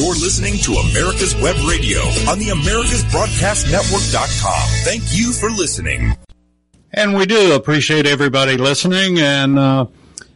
You're listening to America's Web Radio on the AmericasBroadcastNetwork.com. Thank you for listening. And we do appreciate everybody listening. And uh,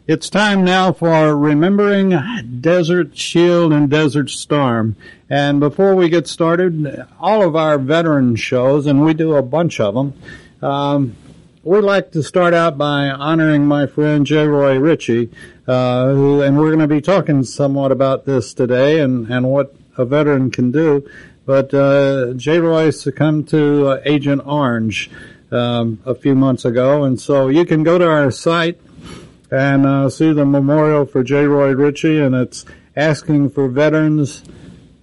it's time now for remembering Desert Shield and Desert Storm. And before we get started, all of our veteran shows, and we do a bunch of them, um, we'd like to start out by honoring my friend J. Roy Ritchie, uh, who, and we're going to be talking somewhat about this today and, and what a veteran can do. But uh, J. Roy succumbed to uh, Agent Orange um, a few months ago, and so you can go to our site and uh, see the memorial for J. Roy Ritchie, and it's asking for veterans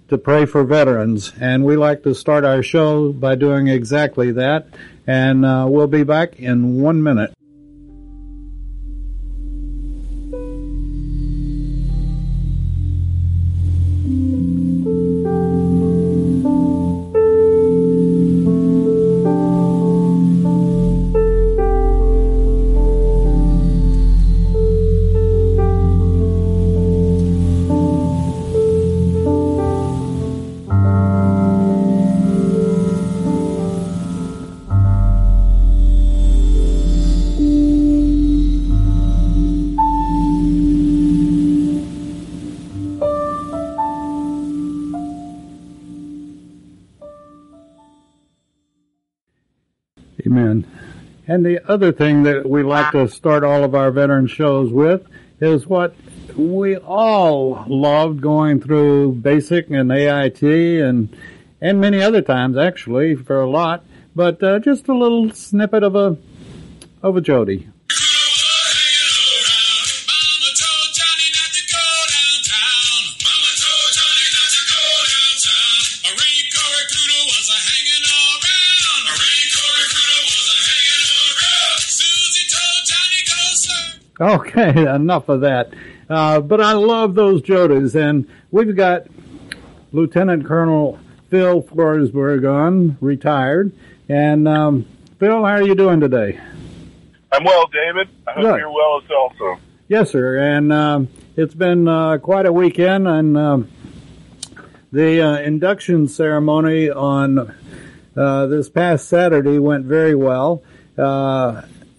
to pray for veterans. And we like to start our show by doing exactly that. And uh, we'll be back in one minute. Other thing that we like to start all of our veteran shows with is what we all loved going through basic and AIT and and many other times actually for a lot, but uh, just a little snippet of a of a Jody. Okay, enough of that. Uh, but I love those Jodies, and we've got Lieutenant Colonel Phil Forsberg on, retired. And um, Phil, how are you doing today? I'm well, David. I hope Good. you're well as also. Yes, sir. And um, it's been uh, quite a weekend, and um, the uh, induction ceremony on uh, this past Saturday went very well.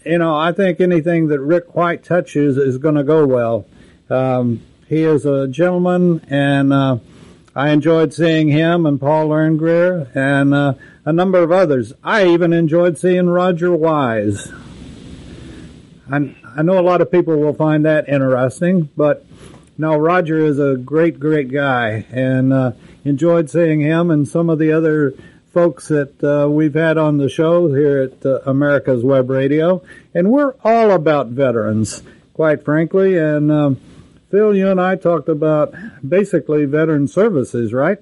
You know, I think anything that Rick White touches is going to go well. Um, he is a gentleman, and uh, I enjoyed seeing him and Paul Lerngreer and uh, a number of others. I even enjoyed seeing Roger Wise. I, I know a lot of people will find that interesting, but no, Roger is a great, great guy, and uh, enjoyed seeing him and some of the other folks that uh, we've had on the show here at uh, America's Web Radio, and we're all about veterans, quite frankly. And um, Phil, you and I talked about basically veteran services, right?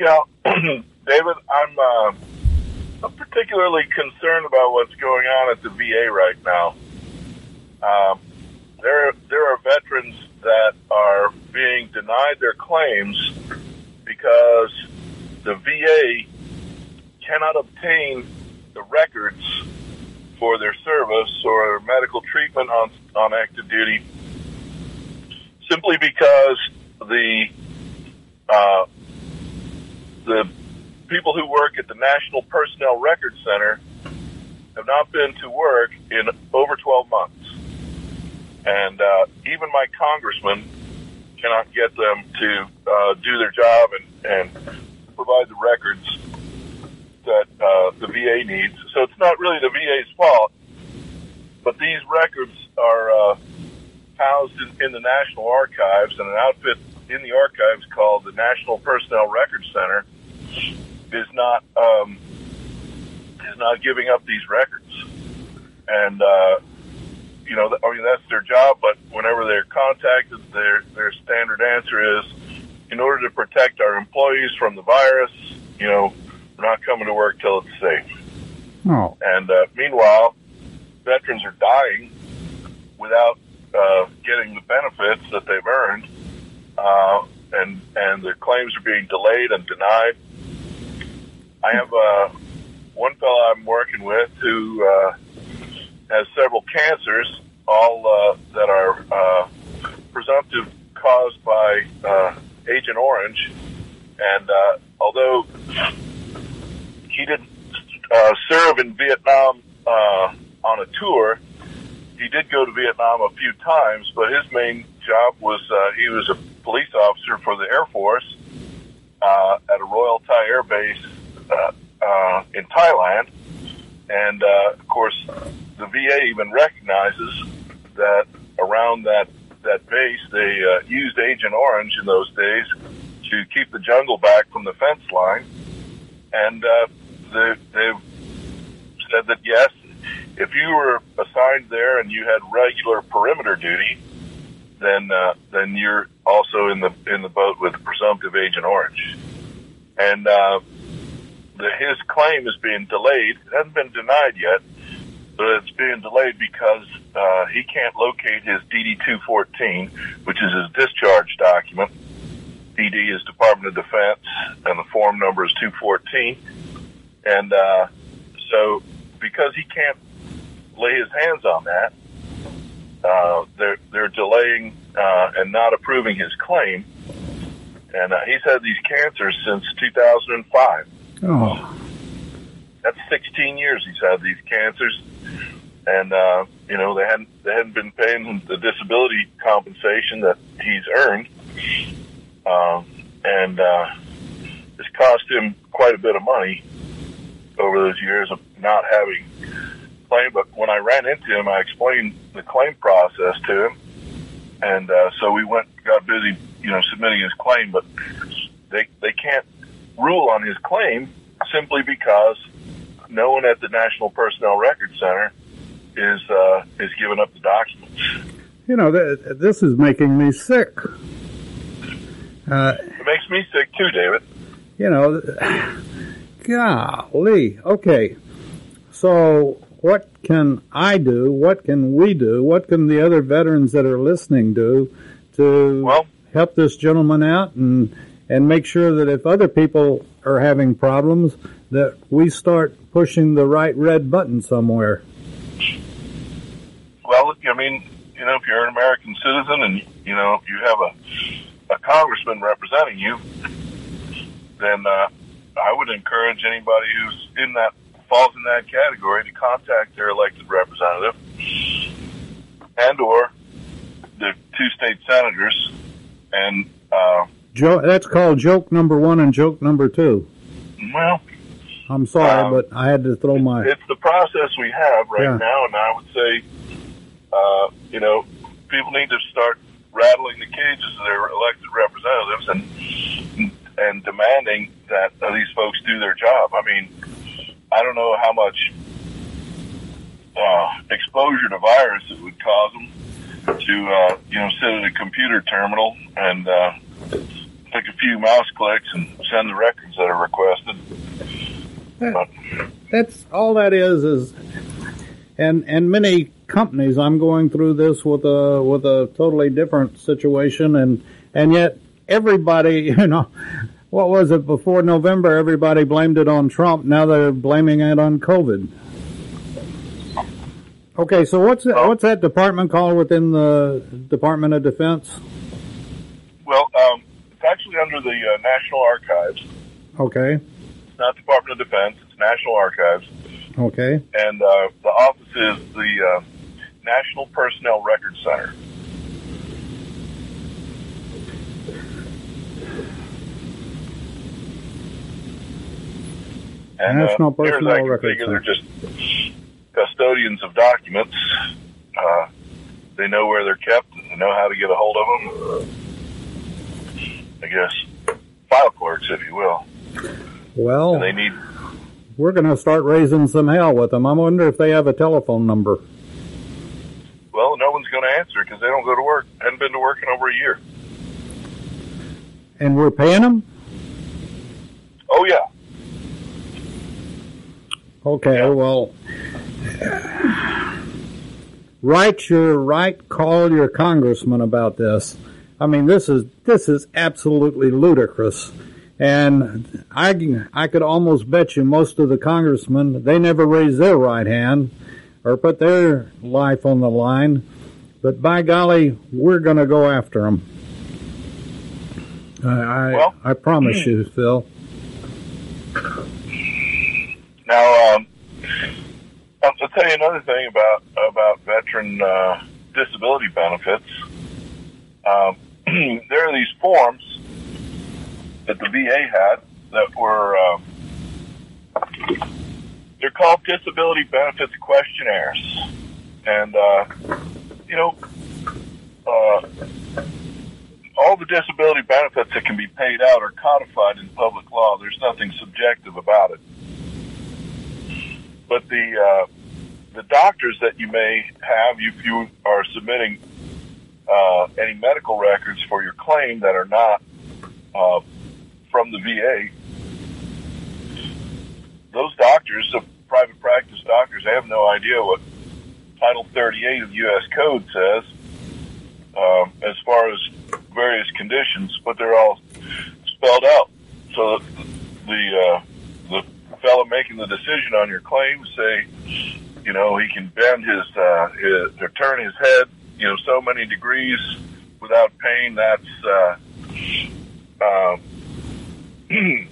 Yeah, David, I'm, uh, I'm particularly concerned about what's going on at the VA right now. Um, there, there are veterans that are being denied their claims because the VA cannot obtain the records for their service or medical treatment on on active duty simply because the uh, the people who work at the National Personnel Record Center have not been to work in over 12 months. And uh, even my congressman cannot get them to uh, do their job and, and provide the records that uh, the VA needs. So it's not really the VA's fault, but these records are uh, housed in, in the National Archives, and an outfit in the archives called the National Personnel Record Center is not um, is not giving up these records, and uh, you know, I mean that's their job. But whenever they're contacted, their their standard answer is, in order to protect our employees from the virus, you know, we're not coming to work till it's safe. Oh, And uh, meanwhile, veterans are dying without uh, getting the benefits that they've earned, uh, and and their claims are being delayed and denied. I have uh, one fellow I'm working with who uh, has several cancers, all uh, that are uh, presumptive caused by uh, Agent Orange, and uh, although he didn't uh, serve in Vietnam uh, on a tour, he did go to Vietnam a few times. But his main job was uh, he was a police officer for the Air Force uh, at a Royal Thai Air Base uh, in Thailand, and uh, of course, the VA even recognizes that around that that base they uh, used Agent Orange in those days to keep the jungle back from the fence line, and uh, they, they've said that yes, if you were assigned there and you had regular perimeter duty, then uh, then you're also in the in the boat with presumptive Agent Orange, and uh, the, his claim is being delayed. It hasn't been denied yet, but it's being delayed because uh, he can't locate his DD 214, which is his discharge document. DD is Department of Defense, and the form number is 214. And uh, so, because he can't lay his hands on that, uh, they're they're delaying uh, and not approving his claim. And uh, he's had these cancers since 2005. Oh, That's 16 years he's had these cancers, and uh, you know they hadn't they hadn't been paying him the disability compensation that he's earned, um, and uh, it's cost him quite a bit of money over those years of not having claim. But when I ran into him, I explained the claim process to him, and uh, so we went got busy, you know, submitting his claim. But they they can't rule on his claim simply because no one at the National Personnel Record Center is uh, is giving up the documents. you know, th- this is making me sick. Uh, It makes me sick too, David. you know, golly. Okay. So what can I do? What can we do? What can the other veterans that are listening do to Well- help this gentleman out and and make sure that if other people are having problems that we start pushing the right red button somewhere. Well, I mean, you know, if you're an American citizen and you know you have a a congressman representing you, then uh, I would encourage anybody who's in that falls in that category to contact their elected representative and or the two state senators and uh, Jo- that's called joke number one and joke number two. well, I'm sorry, Um, but I had to throw my. it's the process we have right Yeah. now, and I would say, uh, you know, people need to start rattling the cages of their elected representatives and and demanding that these folks do their job. I mean, I don't know how much uh, exposure to virus it would cause them to, uh, you know, sit at a computer terminal and uh, take a few mouse clicks and send the records that are requested. But That's all that is is, and and many companies. I'm going through this with a with a totally different situation, and and yet everybody, you know, what was it before November? Everybody blamed it on Trump. Now they're blaming it on COVID. Okay, so what's that, what's that department called within the Department of Defense? Well, um, it's actually under the uh, National Archives. Okay, It's not Department of Defense. It's National Archives, okay, and uh, the office is the uh, National Personnel Record Center. And, National uh, as I Personnel can Record Center. They're just custodians of documents. Uh, they know where they're kept. They know how to get a hold of them. I guess file clerks, if you will. well, And they need we're going to start raising some hell with them. I wonder if they have a telephone number. Well, no one's going to answer because they don't go to work. Hadn't been to work in over a year. And we're paying them? Oh yeah, Okay, Yeah. well, write your right, call your congressman about this. I mean, this is this is absolutely ludicrous, and I I could almost bet you most of the congressmen they never raise their right hand or put their life on the line, but by golly, we're going to go after them. I I, well, I promise you, Phil. Now, um, I'll tell you another thing about about veteran uh, disability benefits. Um, there are these forms that the VA had that were um, they're called disability benefits questionnaires, and uh, you know uh, all the disability benefits that can be paid out are codified in public law. There's nothing subjective about it. But the uh, the doctors that you may have, if you are submitting uh, any medical records for your claim that are not uh, from the VA, those doctors, the private practice doctors, have no idea what Title 38 of the U.S. Code says um, as far as various conditions, but they're all spelled out. So the uh, the fellow making the decision on your claim say, you know, he can bend his, uh, his or turn his head, you know, so many degrees without pain. That's uh, um, you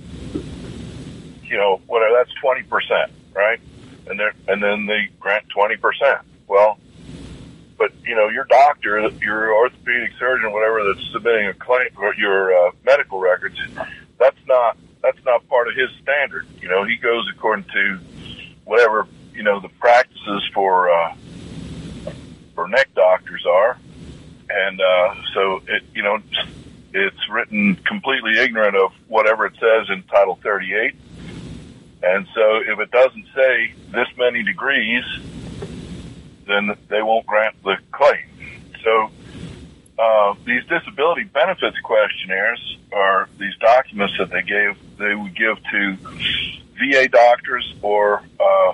know, whatever. That's twenty percent, right? And and then they grant twenty percent. Well, but you know, your doctor, your orthopedic surgeon, whatever that's submitting a claim or your uh, medical records, that's not that's not part of his standard. You know, he goes according to whatever you know the practices for uh, for neck doctors are, and uh, so it you know it's written completely ignorant of whatever it says in Title 38. And so if it doesn't say this many degrees, then they won't grant the claim. So uh, these disability benefits questionnaires are these documents that they gave they would give to VA doctors or uh,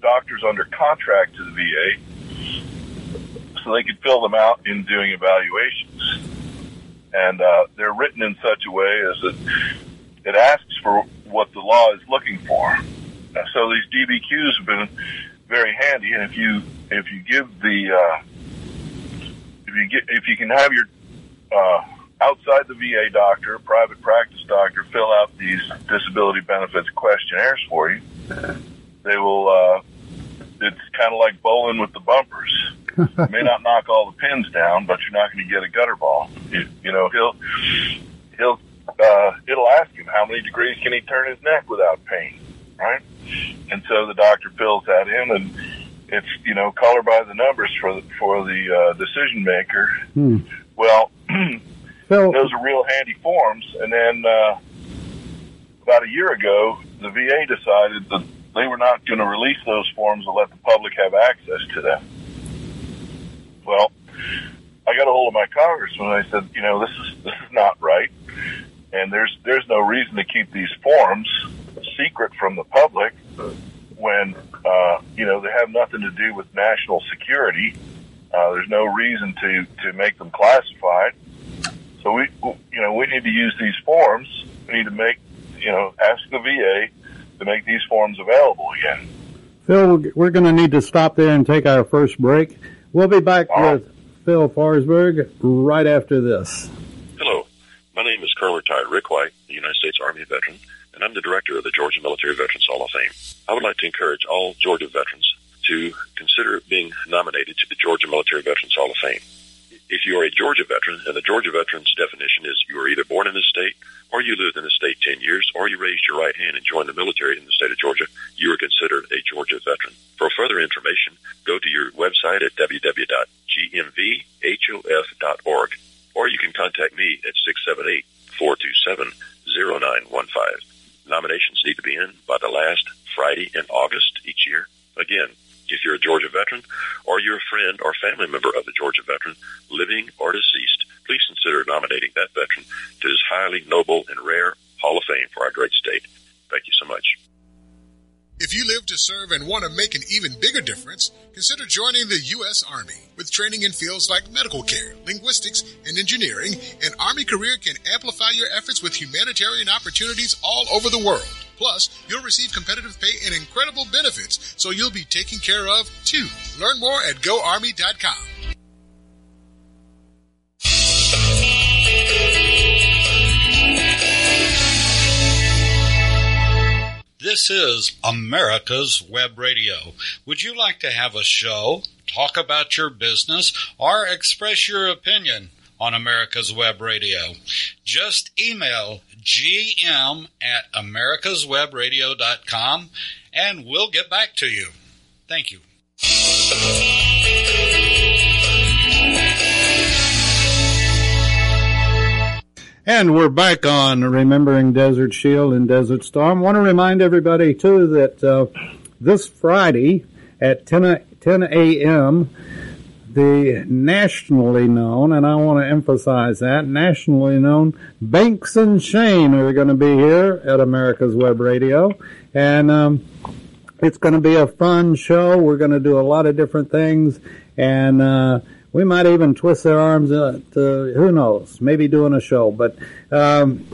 doctors under contract to the VA, so they could fill them out in doing evaluations. And uh, they're written in such a way as that it asks for what the law is looking for. So these DBQs have been very handy, and if you if you give the uh, if you get if you can have your uh, outside the VA doctor, private practice doctor, fill out these disability benefits questionnaires for you, they will. Uh, it's kind of like bowling with the bumpers. You may not knock all the pins down, but you're not going to get a gutter ball. You, you know, he'll he'll uh, it'll ask him how many degrees can he turn his neck without pain, right? And so the doctor fills that in, and it's you know color by the numbers for the for the uh, decision maker. Hmm. Well, so, those are real handy forms. And then uh, about a year ago, the VA decided that they were not going to release those forms and let the public have access to them. Well, I got a hold of my congressman I said, you know, this is this is not right, and there's there's no reason to keep these forms secret from the public when uh, you know they have nothing to do with national security. Uh, there's no reason to to make them classified. So we you know we need to use these forms. We need to make you know ask the VA to make these forms available again. Phil, we're going to need to stop there and take our first break. We'll be back All with. Phil Forsberg right after this. Hello, my name is Colonel Retired Rick White, the United States Army veteran and I'm the director of the Georgia Military Veterans Hall of Fame. I would like to encourage all Georgia veterans to consider being nominated to the Georgia Military Veterans Hall of Fame. If you are a Georgia veteran, and the Georgia veterans definition is you are either born in the state, or you lived in the state 10 years, or you raised your right hand and joined the military in the state of Georgia, you are considered a Georgia veteran. For further information, go to your website at www.gmvhof.org, or you can contact me at 678 427 0915. Nominations need to be in by the last Friday in August each year. Again, if you're a Georgia veteran or you're a friend or family member of a Georgia veteran, living or deceased, please consider nominating that veteran to this highly noble and rare Hall of Fame for our great state. Thank you so much. If you live to serve and want to make an even bigger difference, consider joining the U.S. Army. With training in fields like medical care, linguistics, and engineering, an Army career can amplify your efforts with humanitarian opportunities all over the world. Plus, you'll receive competitive pay and incredible benefits, so you'll be taken care of too. Learn more at GoArmy.com. This is America's Web Radio. Would you like to have a show, talk about your business, or express your opinion on America's Web Radio? Just email gm at americaswebradio.com and we'll get back to you. Thank you. And we're back on Remembering Desert Shield and Desert Storm. want to remind everybody, too, that uh, this Friday at 10, 10 a.m., the nationally known, and I want to emphasize that, nationally known Banks and Shane are going to be here at America's Web Radio. And um, it's going to be a fun show. We're going to do a lot of different things. And uh, we might even twist their arms uh, to who knows, maybe doing a show. But um,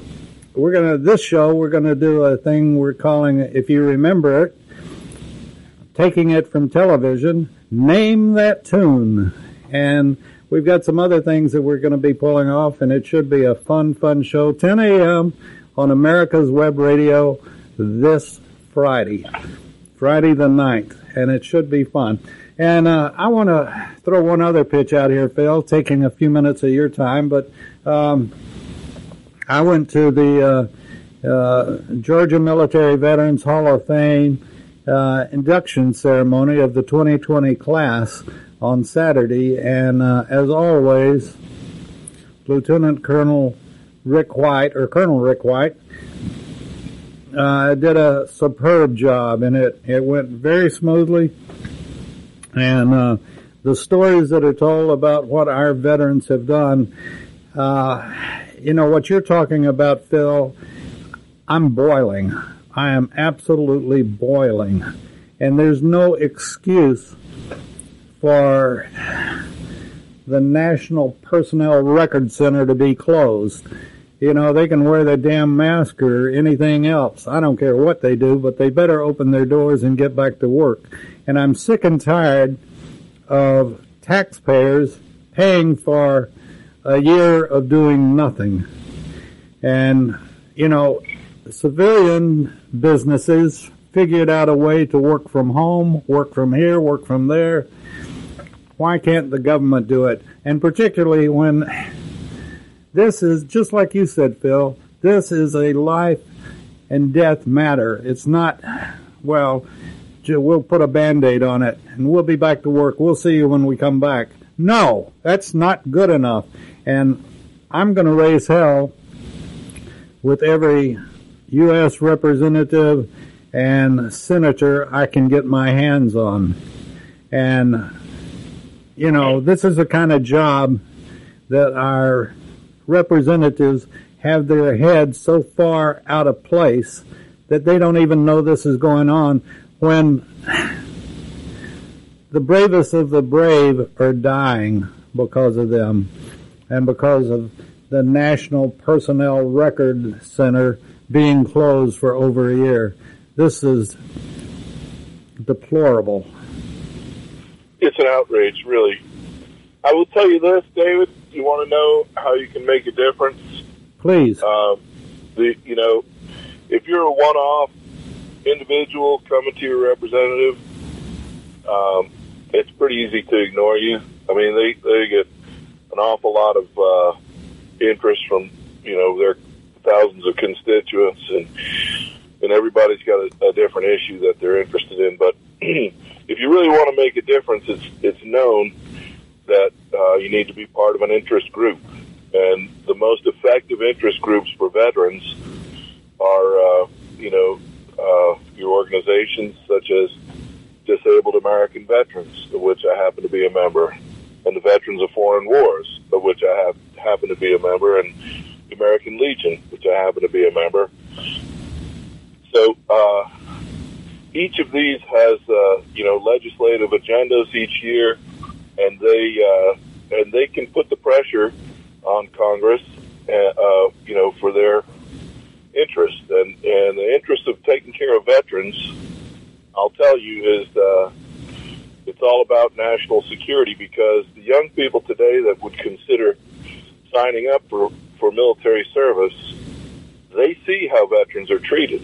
we're gonna this show we're gonna do a thing we're calling, if you remember it, taking it from television. Name that tune, and we've got some other things that we're going to be pulling off, and it should be a fun, fun show. 10 a.m. on America's Web Radio this Friday, Friday the 9th, and it should be fun. And uh, I want to throw one other pitch out here, Phil, taking a few minutes of your time. But um, I went to the uh, uh, Georgia Military Veterans Hall of Fame uh, induction ceremony of the 2020 class on Saturday, and uh, as always, Lieutenant Colonel Rick White or Colonel Rick White uh, did a superb job, and it it went very smoothly. And uh, the stories that are told about what our veterans have done, uh, you know, what you're talking about, Phil, I'm boiling. I am absolutely boiling. And there's no excuse for the National Personnel Record Center to be closed. You know, they can wear the damn mask or anything else. I don't care what they do, but they better open their doors and get back to work. And I'm sick and tired of taxpayers paying for a year of doing nothing. And, you know, civilian businesses figured out a way to work from home, work from here, work from there. Why can't the government do it? And particularly when this is, just like you said, Phil, this is a life and death matter. It's not, well, we'll put a band-aid on it and we'll be back to work. We'll see you when we come back. No, that's not good enough. And I'm going to raise hell with every U.S. representative and senator I can get my hands on. And, you know, this is the kind of job that our representatives have their heads so far out of place that they don't even know this is going on when the bravest of the brave are dying because of them and because of the National Personnel Record Center being closed for over a year. This is deplorable. It's an outrage, really. I will tell you this, David. You want to know how you can make a difference? Please. Uh, the you know, if you're a one-off individual coming to your representative, um, it's pretty easy to ignore you. I mean, they they get an awful lot of uh, interest from you know their thousands of constituents, and and everybody's got a, a different issue that they're interested in. But if you really want to make a difference, it's it's known that uh, you need to be part of an interest group, and the most effective interest groups for veterans are uh, you know uh, your organizations such as Disabled American Veterans, of which I happen to be a member, and the Veterans of Foreign Wars, of which I have happen to be a member, and the American Legion, which I happen to be a member. So uh, each of these has uh, you know legislative agendas each year, and they uh, and they can put the pressure on Congress, uh, uh, you know, for their interest and and the interest of taking care of veterans. I'll tell you is uh, it's all about national security because the young people today that would consider signing up for for military service, they see how veterans are treated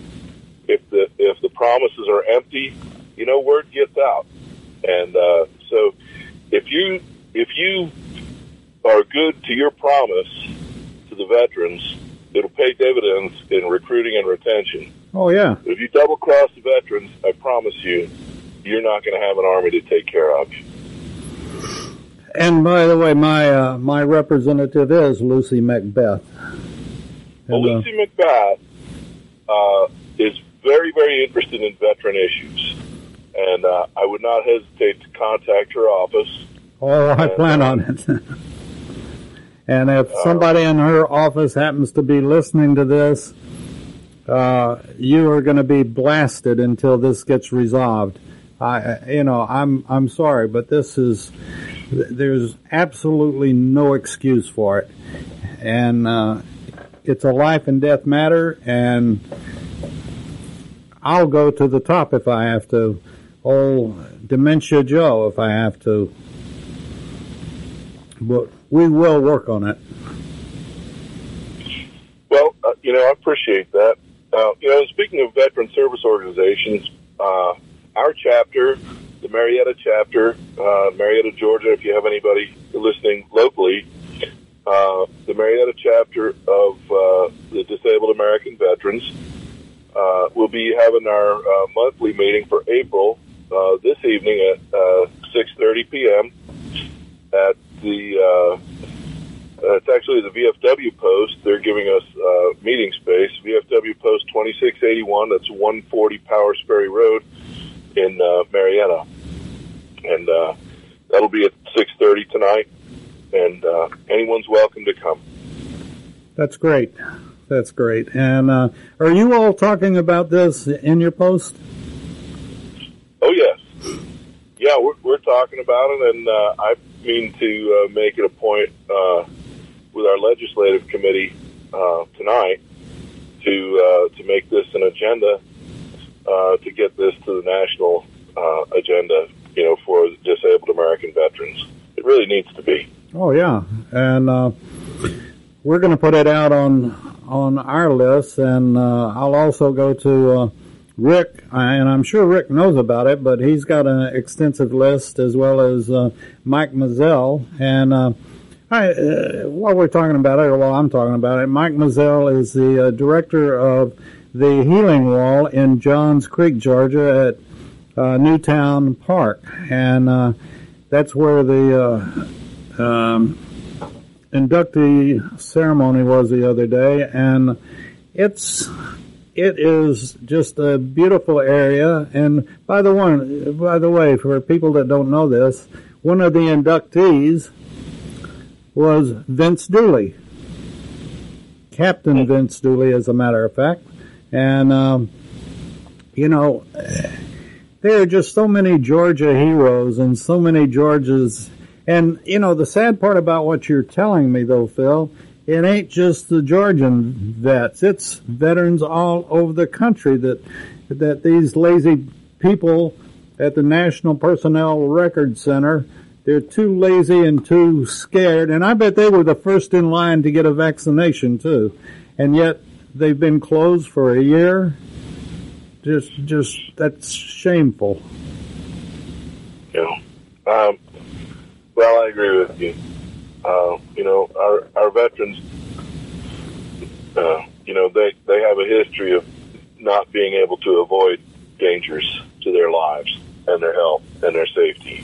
if the if the promises are empty, you know, word gets out. And uh, so, if you if you are good to your promise to the veterans, it'll pay dividends in recruiting and retention. Oh yeah. If you double cross the veterans, I promise you, you're not going to have an army to take care of. And by the way, my uh, my representative is Lucy McBath. Well, And, uh, Lucy McBath uh, is very, very interested in veteran issues, and uh, I would not hesitate to contact her office. Oh, I plan on it. and if somebody in her office happens to be listening to this, uh, you are going to be blasted until this gets resolved. I, you know, I'm I'm sorry, but this is there's absolutely no excuse for it, and uh, it's a life and death matter, and I'll go to the top if I have to. Oh, dementia Joe, if I have to but we will work on it. Well, uh, you know, I appreciate that. Uh, you know, speaking of veteran service organizations, uh, our chapter, the Marietta chapter, uh, if you have anybody listening locally, uh, the Marietta chapter of uh, the Disabled American Veterans uh, will be having our uh, monthly meeting for April uh, this evening at uh, 6.30 p.m. at the uh, uh, it's actually the VFW post. They're giving us uh, meeting space. VFW post 2681. That's 140 Powers Ferry Road in uh, Marietta, and uh, that'll be at 6:30 tonight. And uh, anyone's welcome to come. That's great. That's great. And uh, are you all talking about this in your post? Oh yes, yeah, we're, we're talking about it, and uh, I mean to uh, make it a point uh, with our legislative committee uh, tonight to uh, to make this an agenda uh, to get this to the national uh, agenda. You know, for disabled American veterans, it really needs to be. Oh yeah, and uh, we're going to put it out on on our list, and uh, I'll also go to uh, Rick, and I'm sure Rick knows about it, but he's got an extensive list as well as uh, Mike Mazzell, and. Uh, Hi, uh, while we're talking about it, or while I'm talking about it, Mike Mazzell is the uh, director of the Healing Wall in Johns Creek, Georgia, at uh, Newtown Park, and uh, that's where the um, inductee ceremony was the other day, and it's it is just a beautiful area. And by the one, by the way, for people that don't know this, one of the inductees was Vince Dooley, Captain Vince Dooley, as a matter of fact, and um, you know. There are just so many Georgia heroes and so many Georgias and, you know, the sad part about what you're telling me, though, Phil, it ain't just the Georgian vets. It's veterans all over the country that, that these lazy people at the National Personnel Record Center, they're too lazy and too scared. And I bet they were the first in line to get a vaccination, too. And yet they've been closed for a year. Just, just, that's shameful. Know, um, well, I agree with you. Uh, you know, our our veterans, uh, you know, they they have a history of not being able to avoid dangers to their lives and their health and their safety.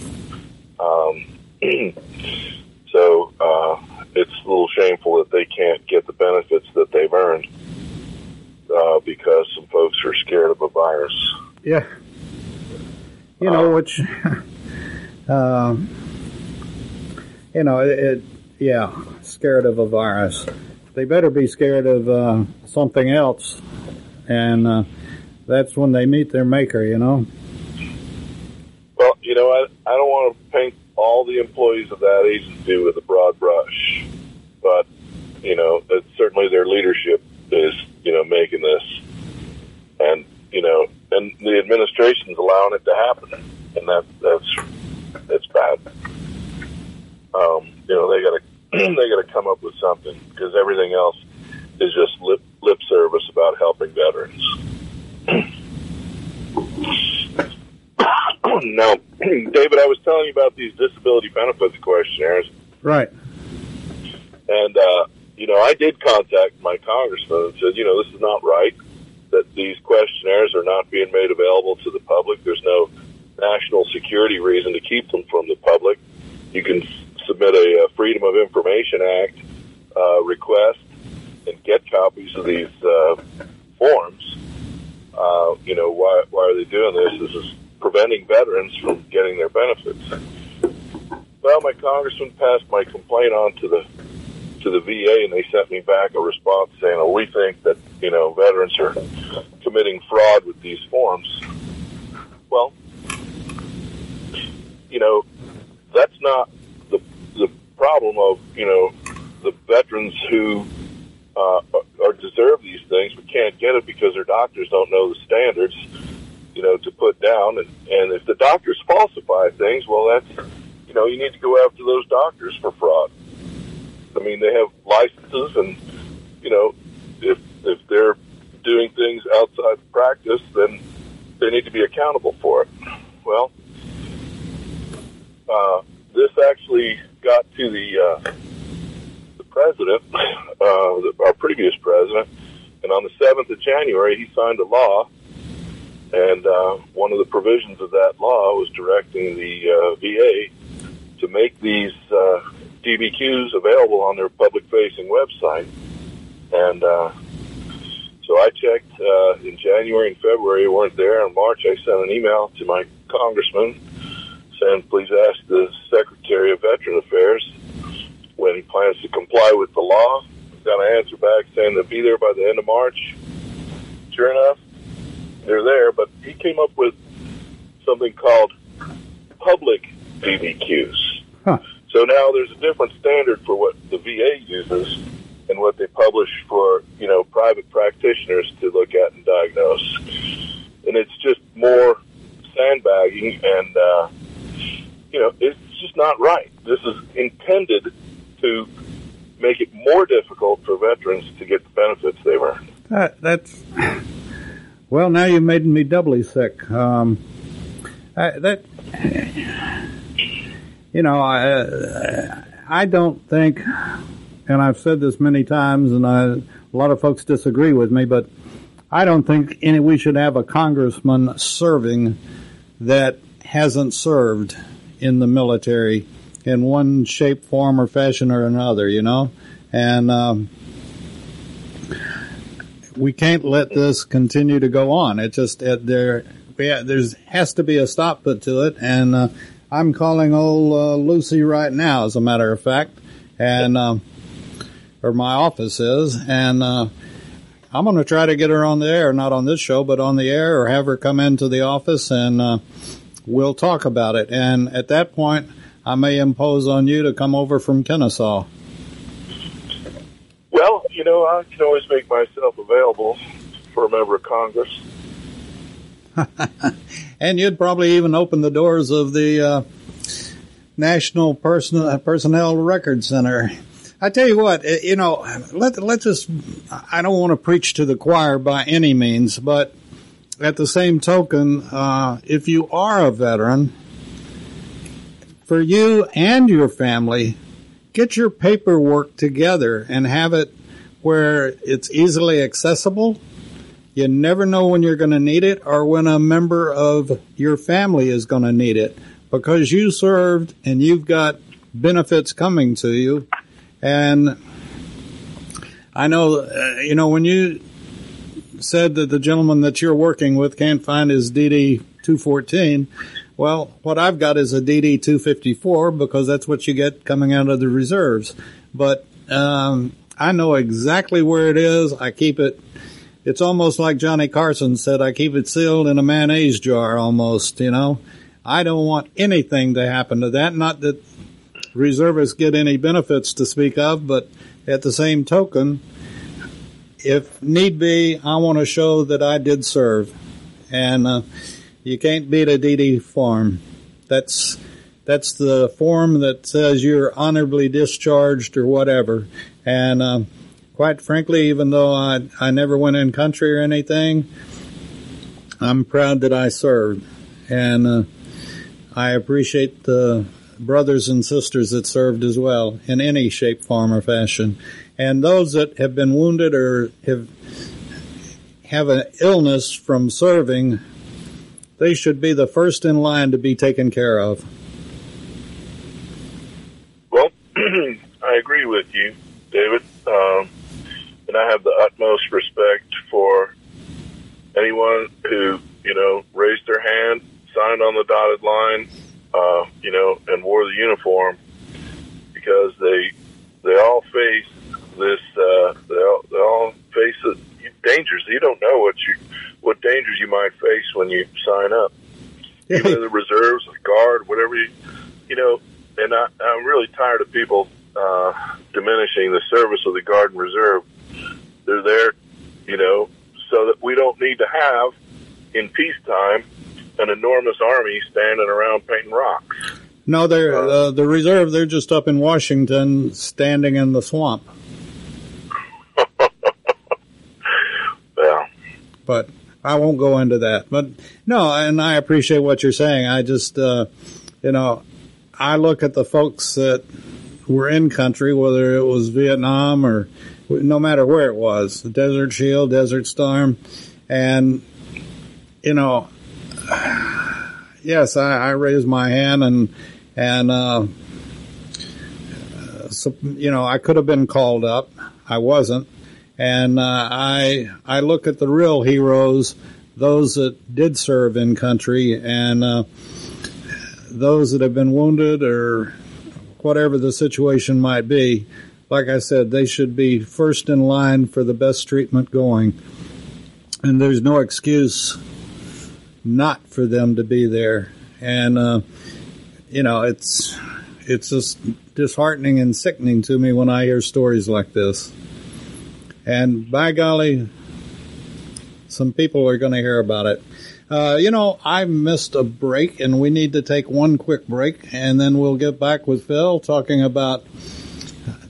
Um, so uh, it's a little shameful that they can't get the benefits that they've earned uh, because some folks are scared of a virus. Yeah. You know, which, um, you know, it, it, yeah, scared of a virus. They better be scared of uh, something else, and uh, that's when they meet their maker. You know. Well, you know, I I don't want to paint all the employees of that agency with a broad brush, but you know, it's certainly their leadership is you know making this, and you know, and the administration's allowing it to happen, and that that's that's bad. Um, you know, they got to they got to come up with something because everything else is just lip lip service about helping veterans. now, David, I was telling you about these disability benefits questionnaires, right? And uh, you know, I did contact my congressman and said, you know, this is not right that these questionnaires are not being made available to the public. There's no national security reason to keep them from the public. You can submit a, uh Freedom of Information Act uh, request and get copies of these uh, forms. Uh, you know, why, why are they doing this? This is preventing veterans from getting their benefits. Well, my congressman passed my complaint on to the to the VA, and they sent me back a response saying, "Oh, we think that you know veterans are committing fraud with these forms." Well, you know, that's not problem of you know the veterans who uh, are deserve these things but can't get it because their doctors don't know the standards, you know, to put down. And and if the doctors falsify things, well, that's you know, you need to go after those doctors for fraud. I mean, they have licenses, and you know, if if they're doing things outside practice, then they need to be accountable for it. Well, uh, this actually got to the uh, the president, uh, our previous president, and on the seventh of January, he signed a law. And uh, one of the provisions of that law was directing the uh, VA to make these uh, DBQs available on their public-facing website. And uh, so I checked in January and February, weren't there. In March, I sent an email to my congressman saying, please ask the Secretary of Veteran Affairs when he plans to comply with the law. Got an answer back saying they'll be there by the end of March. Sure enough, they're there, but he came up with something called public DBQs. Huh. So now there's a different standard for what the VA uses and what they publish for, you know, private practitioners to look at and diagnose. And it's just more sandbagging and, uh, you know, it's just not right. This is intended to make it more difficult for veterans to get the benefits they've earned. That, that's well. Now you've made me doubly sick. Um, I, that you know, I I don't think, and I've said this many times, and I, a lot of folks disagree with me, but I don't think any we should have a congressman serving that hasn't served in the military in one shape, form, or fashion or another. You know, and. Um, we can't let this continue to go on. It just it, there yeah, there's has to be a stop put to it, and uh, I'm calling old uh, Lucy right now, as a matter of fact, and um, or my office is, and uh, I'm going to try to get her on the air, not on this show, but on the air, or have her come into the office, and uh, we'll talk about it. And at that point, I may impose on you to come over from Kennesaw. Well, you know, I can always make myself available for a member of Congress. and you'd probably even open the doors of the uh, National Person- Personnel Record Center. I tell you what, eh, you know, let let's just. I don't want to preach to the choir by any means, but at the same token, uh, if you are a veteran, for you and your family, get your paperwork together and have it where it's easily accessible. You never know when you're going to need it or when a member of your family is going to need it because you served and you've got benefits coming to you. And I know, uh, you know, when you said that the gentleman that you're working with can't find his DD 214, well, what I've got is a DD 254 because that's what you get coming out of the reserves. But um, I know exactly where it is. I keep it. It's almost like Johnny Carson said, I keep it sealed in a mayonnaise jar almost, you know. I don't want anything to happen to that. Not that reservists get any benefits to speak of, but at the same token, if need be, I want to show that I did serve. And uh, you can't beat a DD form. That's that's the form that says you're honorably discharged or whatever. And uh, quite frankly, even though I I never went in country or anything, I'm proud that I served. And uh, I appreciate the brothers and sisters that served as well in any shape, form, or fashion. And those that have been wounded or have have an illness from serving, they should be the first in line to be taken care of. Well, I agree with you, David. Um, and I have the utmost respect for anyone who, you know, raised their hand, signed on the dotted line, uh, you know, and wore the uniform because they they all face this. Uh, they all, they all face it, dangers. You don't know what you what dangers you might face when you sign up. Even in the reserves, the guard, whatever you, you know. And I, I'm really tired of people uh, diminishing the service of the guard and reserve. They're there, you know, so that we don't need to have in peacetime an enormous army standing around painting rocks. No, they're uh, the reserve. They're just up in Washington, standing in the swamp. Yeah. but I won't go into that. But no, and I appreciate what you're saying. I just, uh, you know, I look at the folks that were in country, whether it was Vietnam or no matter where it was, the Desert Shield, Desert Storm, and you know, yes, I, I raised my hand and and uh, so, you know I could have been called up. I wasn't, and uh, I I look at the real heroes, those that did serve in country, and uh, those that have been wounded or whatever the situation might be. Like I said, they should be first in line for the best treatment going, and there's no excuse not for them to be there. And uh, you know, it's it's just disheartening and sickening to me when I hear stories like this. And by golly, some people are going to hear about it. Uh, you know, I missed a break, and we need to take one quick break, and then we'll get back with Phil talking about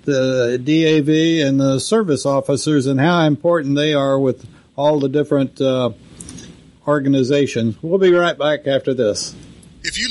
the DAV and the service officers and how important they are with all the different uh, organizations. We'll be right back after this. If you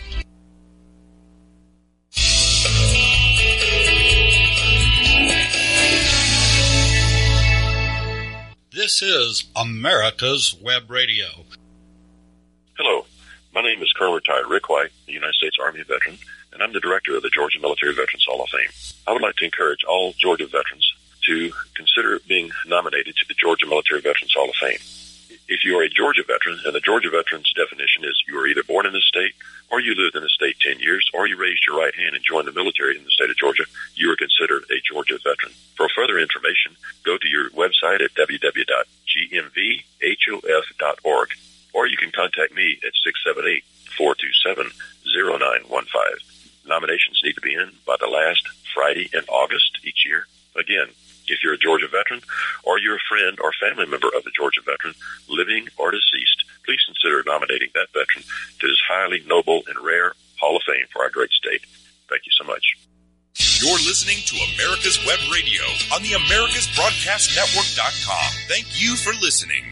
This is America's Web Radio. Hello, my name is Colonel Retired Rick White, a United States Army veteran, and I'm the director of the Georgia Military Veterans Hall of Fame. I would like to encourage all Georgia veterans to consider being nominated to the Georgia Military Veterans Hall of Fame. If you are a Georgia veteran, and the Georgia veteran's definition is you are either born in the state, or you lived in the state 10 years, or you raised your right hand and joined the military in the state of Georgia, you are considered a Georgia veteran. For further information, go to your website at www.gmvhof.org, or you can contact me at 678-427-0915. Nominations need to be in by the last Friday in August each year. Again, if you're a Georgia veteran or you're a friend or family member of a Georgia veteran, living or deceased, please consider nominating that veteran to this highly noble and rare Hall of Fame for our great state. Thank you so much. You're listening to America's Web Radio on the AmericasBroadcastNetwork.com. Thank you for listening.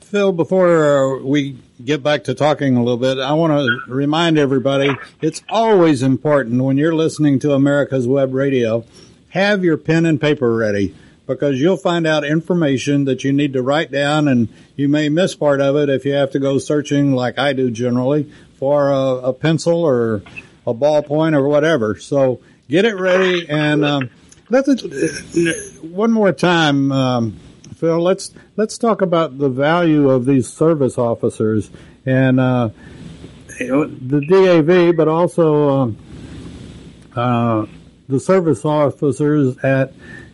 Phil, before uh, we get back to talking a little bit, I want to remind everybody it's always important when you're listening to America's Web Radio, have your pen and paper ready because you'll find out information that you need to write down and you may miss part of it if you have to go searching like I do generally for a, a pencil or a ballpoint or whatever. So get it ready and um, let's one more time, um, Phil. Let's let's talk about the value of these service officers and uh, the DAV, but also um, uh, the service officers at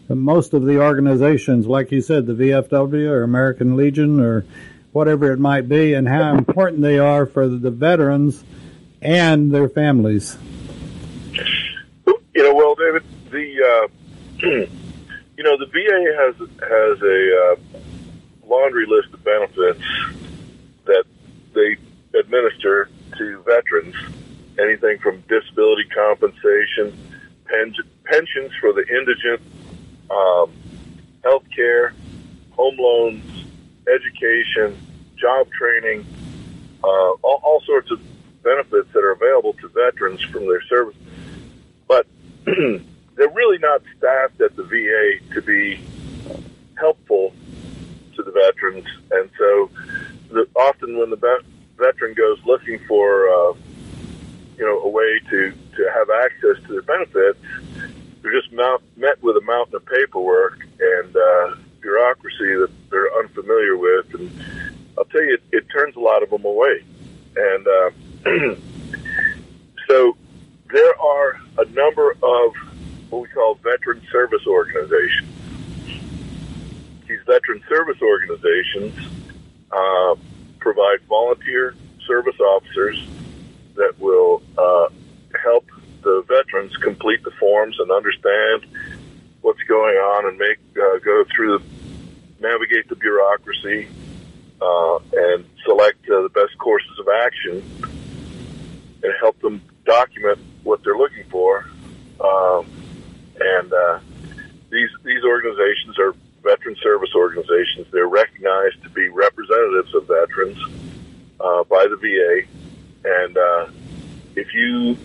most of the organizations, like you said, the VFW or American Legion or whatever it might be, and how important they are for the veterans and their families. You know, well, David, the uh, you know the VA has has a uh, laundry list of benefits that they administer to veterans. Anything from disability compensation, pen, pensions for the indigent, um, health care, home loans, education, job training, uh, all, all sorts of benefits that are available to veterans from their service. But they're really not staffed at the VA to be helpful to the veterans, and so the, often when the vet, veteran goes looking for, uh, you know, a way to to have access to their benefits, they're just mount, met with a mountain of paperwork and uh, bureaucracy that they're unfamiliar with, and I'll tell you, it, it turns a lot of them away, and uh, so there are a number of what we call veteran service organizations. These veteran service organizations uh, provide volunteer service officers that will uh, help the veterans complete the forms and understand what's going on and make uh, go through the navigate the bureaucracy uh, and select uh, the best courses of action and help them document what they're looking for. Um, and uh, these these organizations are veteran service organizations. They're recognized to be representatives of veterans uh, by the VA. And uh, if you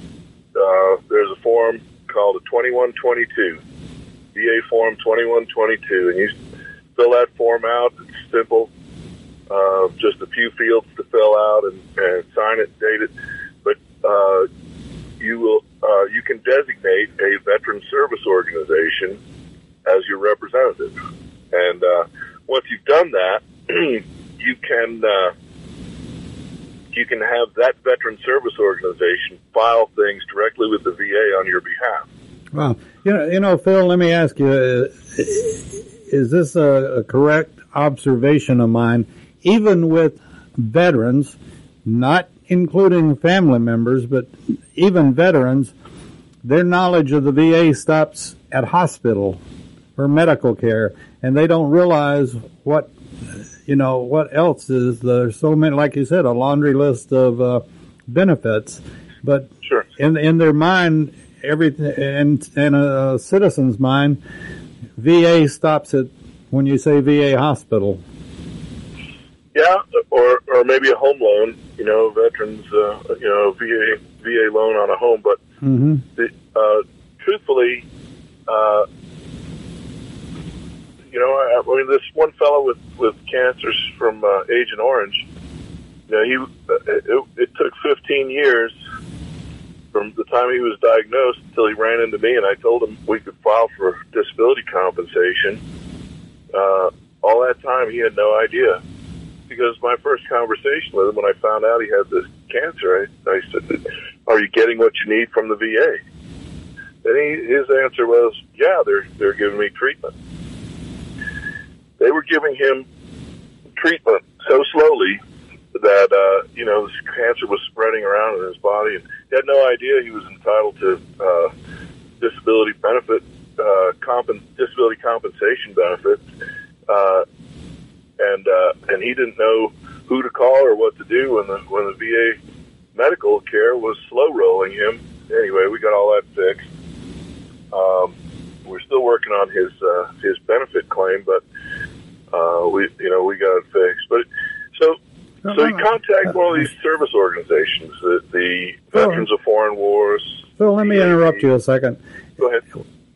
uh, there's a form called a 2122, VA Form 2122, and you fill that form out. It's simple, uh, just a few fields to fill out and, and sign it, date it. But uh, you will uh, you can designate a veteran service organization as your representative, and uh, once you've done that, you can uh, you can have that veteran service organization file things directly with the VA on your behalf. Wow, you know, you know, Phil. Let me ask you: uh, Is this a, a correct observation of mine? Even with veterans, not including family members, but even veterans, their knowledge of the VA stops at hospital or medical care, and they don't realize what you know what else is. There's so many, like you said, a laundry list of uh, benefits, but Sure. in in their mind, everything in in a citizen's mind, VA stops at when you say VA hospital. Yeah, or or maybe a home loan. You know, veterans. Uh, you know, VA VA loan on a home. But hmm the, uh, truthfully, uh, you know, I, I mean, this one fellow with with cancers from uh, Agent Orange. You know, he it, it took 15 years from the time he was diagnosed until he ran into me, and I told him we could file for disability compensation. Uh, all that time, he had no idea because my first conversation with him when I found out he had this cancer, I, I said, "Are you getting what you need from the VA?" And he, his answer was, "Yeah, they're they're giving me treatment." They were giving him treatment so slowly that uh, you know this cancer was spreading around in his body, and he had no idea he was entitled to uh, disability benefit, uh, comp- disability compensation benefits. Uh, and uh, and he didn't know who to call or what to do when the when the VA medical care was slow rolling him. Anyway, we got all that fixed. Um, we're still working on his uh, his benefit claim, but uh, we you know we got it fixed. But so so you contact one of these service organizations, the, the Veterans of Foreign Wars. So let me interrupt you a second. Go ahead.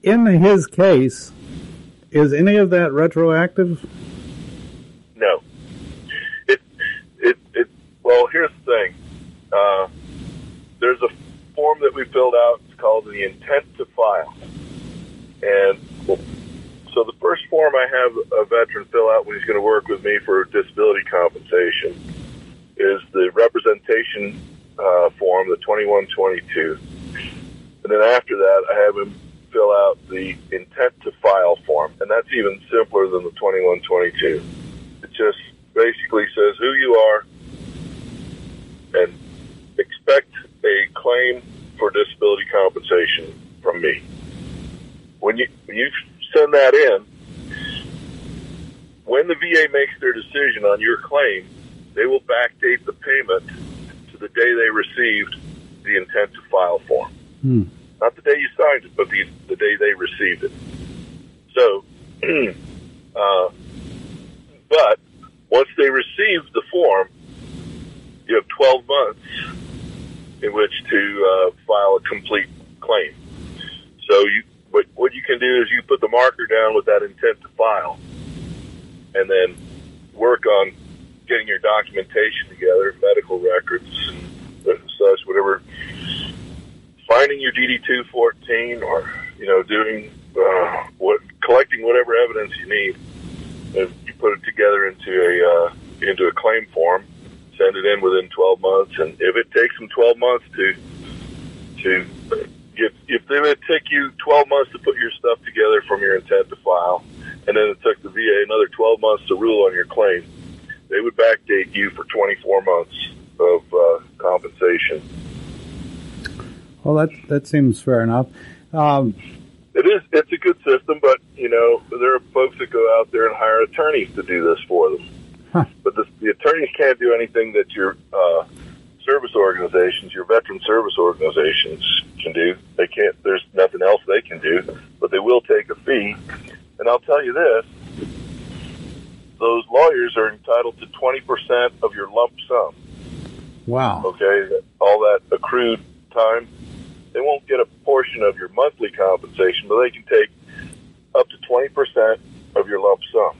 In his case, is any of that retroactive? No. It, it, it, well, here's the thing. Uh, there's a form that we filled out. It's called the intent to file. And so the first form I have a veteran fill out when he's going to work with me for disability compensation is the representation uh, form, the 2122. And then after that, I have him fill out the intent to file form. And that's even simpler than the 2122 it just basically says who you are and expect a claim for disability compensation from me. When you when you send that in, when the VA makes their decision on your claim, they will backdate the payment to the day they received the intent to file form. Hmm. Not the day you signed it, but the, the day they received it. So, uh, but once they receive the form, you have 12 months in which to uh, file a complete claim. So you, what, what you can do is you put the marker down with that intent to file, and then work on getting your documentation together, medical records and such, whatever. Finding your DD two fourteen, or you know, doing uh, what, collecting whatever evidence you need. And you put it together into a uh, into a claim form, send it in within twelve months, and if it takes them twelve months to to if if they would take you twelve months to put your stuff together from your intent to file, and then it took the VA another twelve months to rule on your claim, they would backdate you for twenty four months of uh, compensation. Well, that that seems fair enough. Um, It is it's a good system, but you know there are folks that go out there and hire attorneys to do this for them. Huh. But the, the attorneys can't do anything that your uh, service organizations, your veteran service organizations, can do. They can't. There's nothing else they can do, but they will take a fee. And I'll tell you this: those lawyers are entitled to twenty percent of your lump sum. wow. Okay, all that accrued time. They won't get a portion of your monthly compensation, but they can take up to 20% of your lump sum.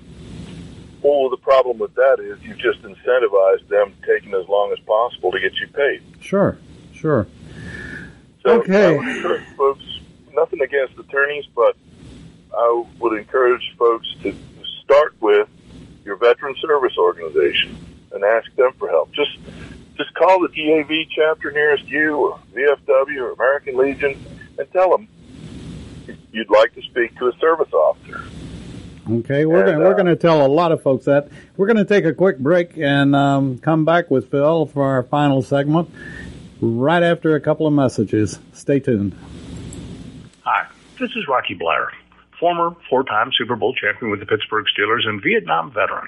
Well, the problem with that is you've just incentivized them taking as long as possible to get you paid. Sure. Sure. So Okay. I would encourage folks, nothing against attorneys, but I would encourage folks to start with your veteran service organization and ask them for help. Just just call the DAV chapter nearest you or VFW or American Legion and tell them you'd like to speak to a service officer. Okay, we're And, gonna, we're uh, going to tell a lot of folks that. We're going to take a quick break and um, come back with Phil for our final segment right after a couple of messages. Stay tuned. Hi, this is Rocky Bleier, former four-time Super Bowl champion with the Pittsburgh Steelers and Vietnam veteran.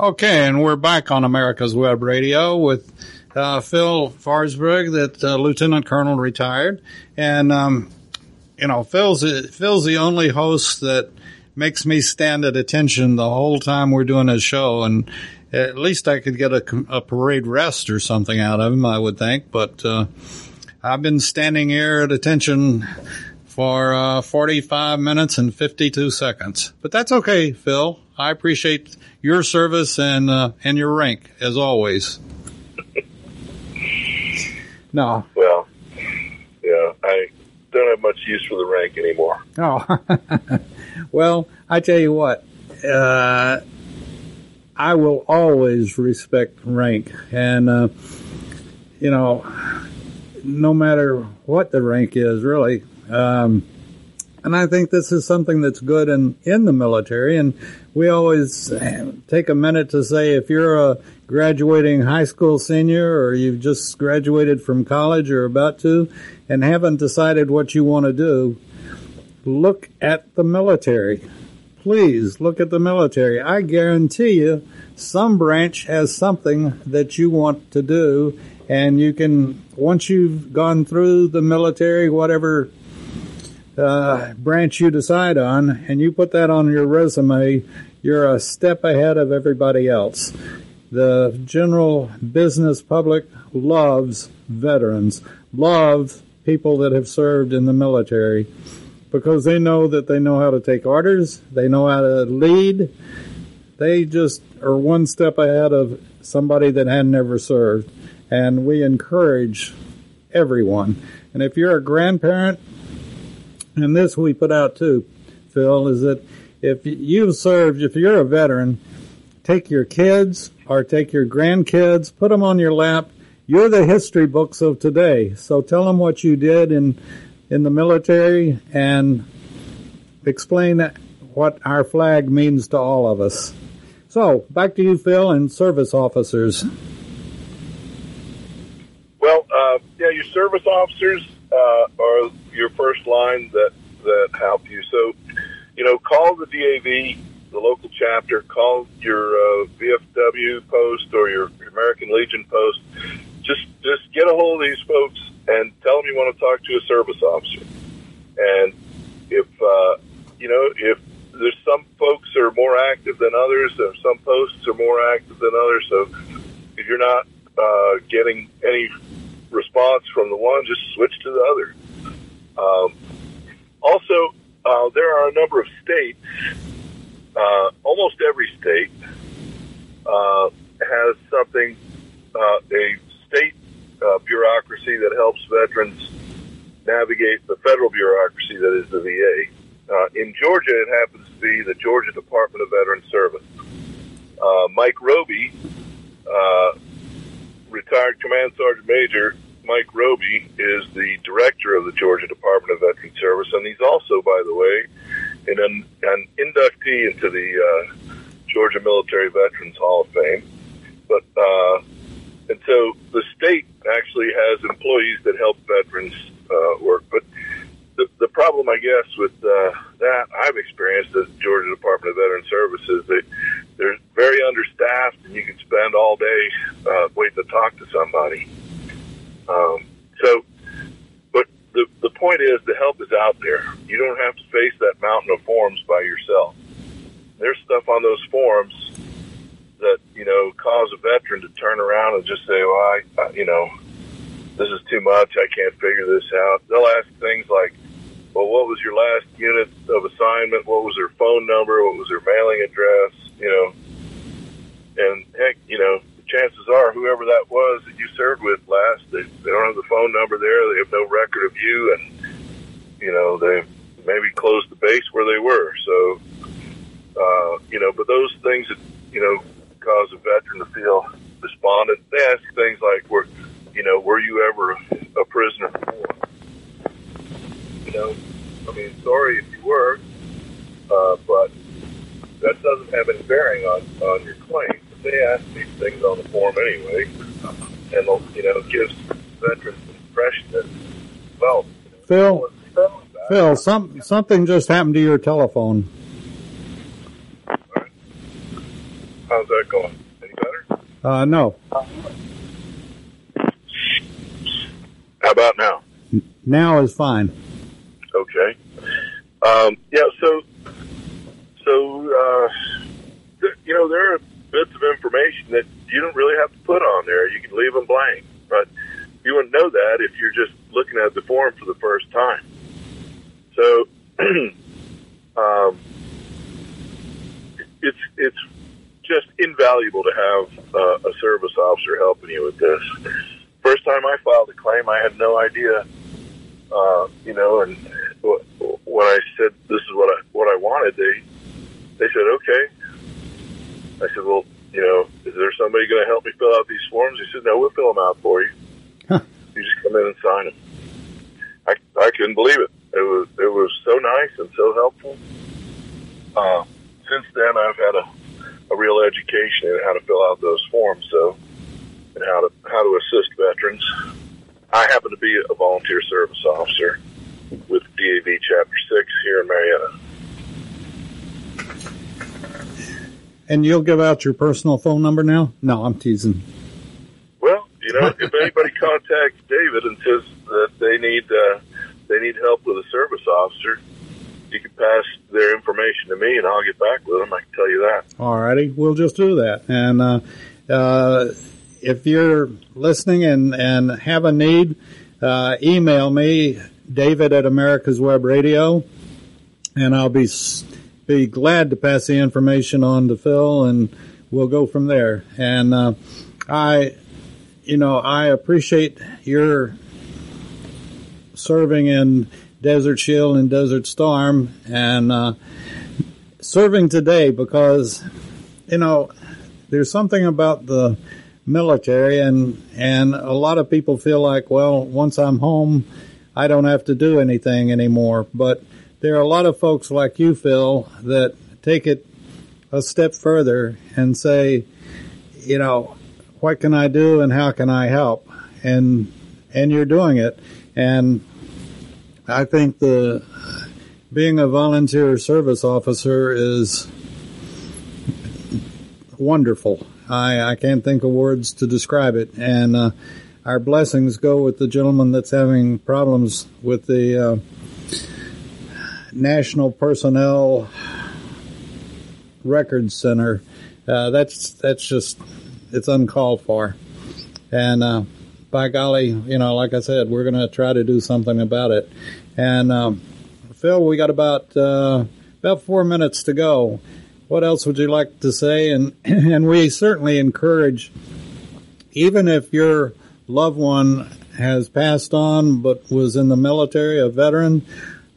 Okay, and we're back on America's Web Radio with uh, Phil Forsberg, that uh, Lieutenant Colonel retired, and um, you know Phil's Phil's the only host that makes me stand at attention the whole time we're doing this show, and at least I could get a, a parade rest or something out of him, I would think. But uh, I've been standing here at attention for uh, 45 minutes and 52 seconds. But that's okay, Phil. I appreciate your service and uh, and your rank as always. no, Well, yeah, I don't have much use for the rank anymore. oh, well, I tell you what, uh, I will always respect rank, and uh, you know, no matter what the rank is, really. Um, and I think this is something that's good in, in the military. And we always uh, take a minute to say if you're a graduating high school senior or you've just graduated from college or about to and haven't decided what you want to do, look at the military. please look at the military. I guarantee you some branch has something that you want to do and you can, once you've gone through the military, whatever uh, branch you decide on, and you put that on your resume, you're a step ahead of everybody else. The general business public loves veterans, loves people that have served in the military because they know that they know how to take orders, they know how to lead. They just are one step ahead of somebody that had never served. And we encourage everyone. And if you're a grandparent, and this we put out too, Phil, is that if you've served, if you're a veteran, take your kids or take your grandkids, put them on your lap. You're the history books of today. So tell them what you did in in the military and explain what our flag means to all of us. So, back to you, Phil, and service officers. Well, uh, yeah, your service officers uh, are your first line that, that help you. So, you know, call the DAV, the local chapter, call your uh, VFW post or your American Legion post. Just, just get a hold of these folks and tell them you want to talk to a service officer. And if uh, you know if there's some folks are more active than others, or some posts are more active than others, so if you're not uh, getting any response from the one, just switch to the other. Um, also, uh, there are a number of states. Uh, almost every state uh, has something, uh, a state uh, bureaucracy that helps veterans navigate the federal bureaucracy that is the VA. Uh, in Georgia, it happens to be the Georgia Department of Veteran Service. Mike Roby, retired Command Sergeant Major Mike Roby, is the director of the Georgia Department of Veteran Service, and he's also, by the way, an, an inductee into the uh, Georgia Military Veterans Hall of Fame. But uh, and so the state actually has employees that help veterans uh, work. But the, the problem, I guess, with uh, that I've experienced at Georgia Department of Veteran Services, they they're very understaffed, and you can spend all day uh, waiting to talk to somebody. Um, so, but the the point is, the help is out there. You don't have to face that mountain of forms by yourself. There's stuff on those forms that you know cause a veteran to turn around and just say, "Well, I, I you know, this is too much. I can't figure this out." They'll ask things like, "Well, what was your last unit of assignment? What was their phone number? What was their mailing address?" You know, and heck, you know, chances are whoever that was that you served with last, they, they don't have the phone number there. They have no record of you, and you know they maybe closed the base where they were. So, uh, you know, but those things that you know cause a veteran to feel despondent. They ask things like, "Were you know, were you ever a prisoner before?" You know, I mean, sorry if you were, uh, but that doesn't have any bearing on on your claim. They ask these things on the form anyway, and you know, gives veterans the impression that, well, Phil, Phil, some something just happened to your telephone. How's that going? Any better? Uh, no. How about now? Now is fine. Okay. Um, yeah. So, so uh, th- you know, there are bits of information that you don't really have to put on there. You can leave them blank, but you wouldn't know that if you're just looking at the form for the first time. So, um, it's it's just invaluable to have uh, a service officer helping you with this. First time I filed a claim, I had no idea, uh, you know, and when I said this is what I what I wanted, they they said okay. I said, well, you know, is there somebody going to help me fill out these forms? He said, no, we'll fill them out for you. Huh. You just come in and sign them. I I couldn't believe it. It was it was so nice and so helpful. Uh, since then, I've had a a real education in how to fill out those forms, so and how to how to assist veterans. I happen to be a volunteer service officer with DAV Chapter Six here in Marietta. And you'll give out your personal phone number now? No, I'm teasing. Well, you know, if anybody contacts David and says that they need uh, they need help with a service officer, you can pass their information to me, and I'll get back with them. I can tell you that. All righty, we'll just do that. And uh, uh, if you're listening and and have a need, uh, email me David at America's Web Radio, and I'll be be glad to pass the information on to Phil, and we'll go from there. And uh, I, you know, I appreciate your serving in Desert Shield and Desert Storm, and uh, serving today because, you know, there's something about the military, and and a lot of people feel like, well, once I'm home, I don't have to do anything anymore. But there are a lot of folks like you, Phil, that take it a step further and say, you know, what can I do and how can I help? And and you're doing it, and I think the being a volunteer service officer is wonderful. I, I can't think of words to describe it. And uh, our blessings go with the gentleman that's having problems with the uh, National Personnel Records Center. Uh, that's that's just it's uncalled for. And uh, by golly, you know, like I said, we're going to try to do something about it. And um, Phil, we got about uh, about four minutes to go. What else would you like to say? And and we certainly encourage, even if your loved one has passed on but was in the military, a veteran.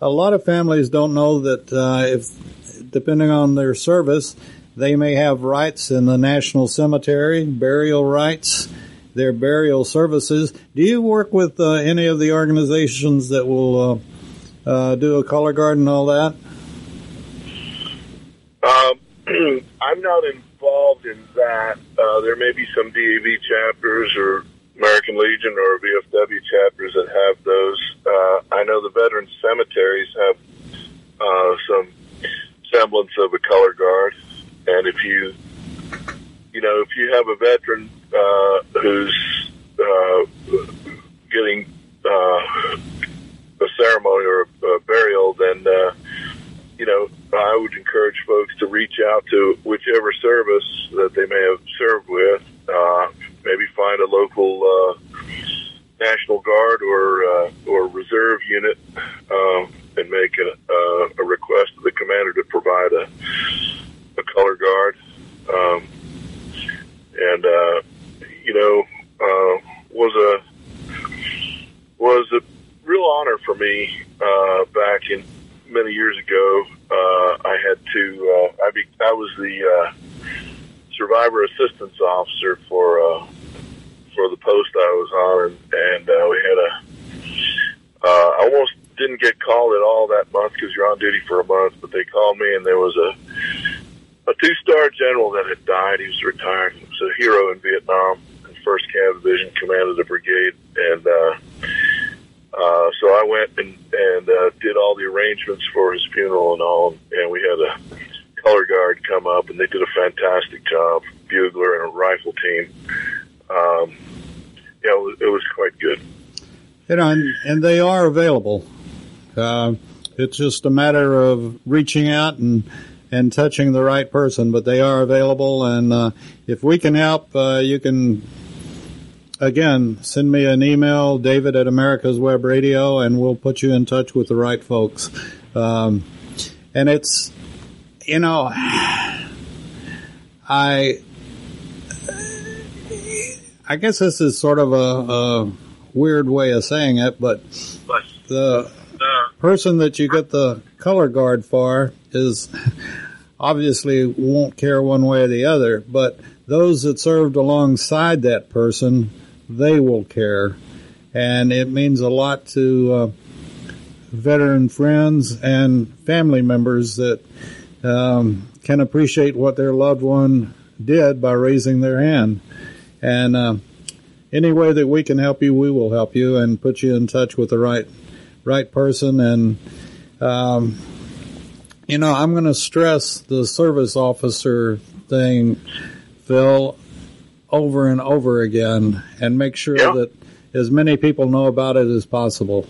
A lot of families don't know that uh, if, depending on their service, they may have rights in the National Cemetery, burial rights, their burial services. Do you work with uh, any of the organizations that will uh, uh do a color guard and all that? Um, I'm not involved in that. Uh, there may be some DAV chapters or American Legion or VFW chapters that have those. Uh, I know the veteran cemeteries have some semblance of a color guard, and if you you know, if you have a veteran uh, who's uh, getting uh, a ceremony or a, a burial, then uh, you know I would encourage folks to reach out to whichever service that they may have served with. Uh, maybe find a local uh, National Guard or uh, or reserve unit um, and make a, uh, a request to the commander to provide a, a color guard. Um, and uh, you know, uh, was a was a real honor for me uh, back in many years ago. Uh, I had to. Uh, I be, I was the uh, survivor assistance officer for uh, for the post I was on, and, and uh, we had a. Uh, I almost didn't get called at all that month because you're on duty for a month, but they called me, and there was a a two-star general that had died. He was retired. He was a hero in Vietnam. First Cav Division, commanded the brigade, and uh, uh, so I went and and uh, did all the arrangements for his funeral and all. And we had a color guard come up, and they did a fantastic job. Bugler and a rifle team. Um, yeah, it was, it was quite good. You know, and, and they are available. Uh, it's just a matter of reaching out and and touching the right person, but they are available. And uh, if we can help, uh, you can again send me an email, David at America's Web Radio, and we'll put you in touch with the right folks. Um, and it's you know, I I guess this is sort of a, a weird way of saying it, but the person that you get the color guard for is obviously won't care one way or the other, but those that served alongside that person, they will care. And it means a lot to uh, veteran friends and family members that um, can appreciate what their loved one did by raising their hand. And uh, any way that we can help you, we will help you and put you in touch with the right right person. And um, you know, I'm going to stress the service officer thing, Phil, over and over again, and make sure Yeah. that as many people know about it as possible.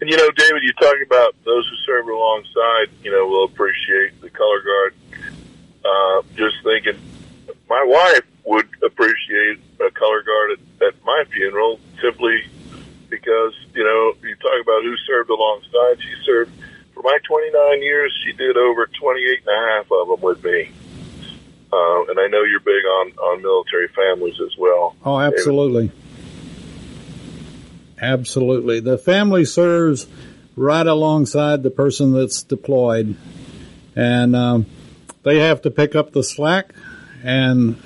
And you know, David, you talk about those who serve alongside. You know, will appreciate the color guard. Uh, just thinking, my wife would appreciate a color guard at, at my funeral simply because you know you talk about who served alongside. She served for my 29 years. She did over 28 and a half of them with me. Uh, and I know you're big on on military families as well. Oh, absolutely. Absolutely. The family serves right alongside the person that's deployed. And um, they have to pick up the slack, and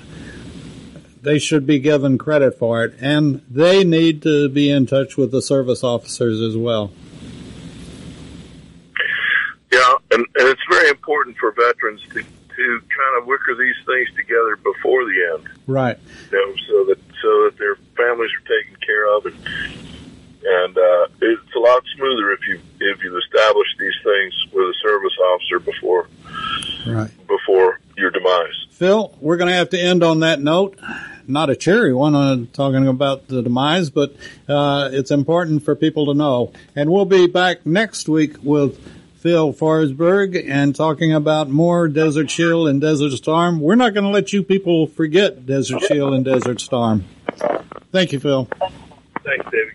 they should be given credit for it. And they need to be in touch with the service officers as well. Yeah, and, and it's very important for veterans to, to kind of wicker these things together before the end, Right. you know, so that so that their families are taken care of, and and uh, it's a lot smoother if you if you've established these things with a service officer before Right. before your demise. Phil, we're going to have to end on that note. Not a cheery one on talking about the demise, but uh, it's important for people to know. And we'll be back next week with Phil Forsberg and talking about more Desert Shield and Desert Storm. We're not going to let you people forget Desert Shield and Desert Storm. Thank you, Phil. Thanks, David.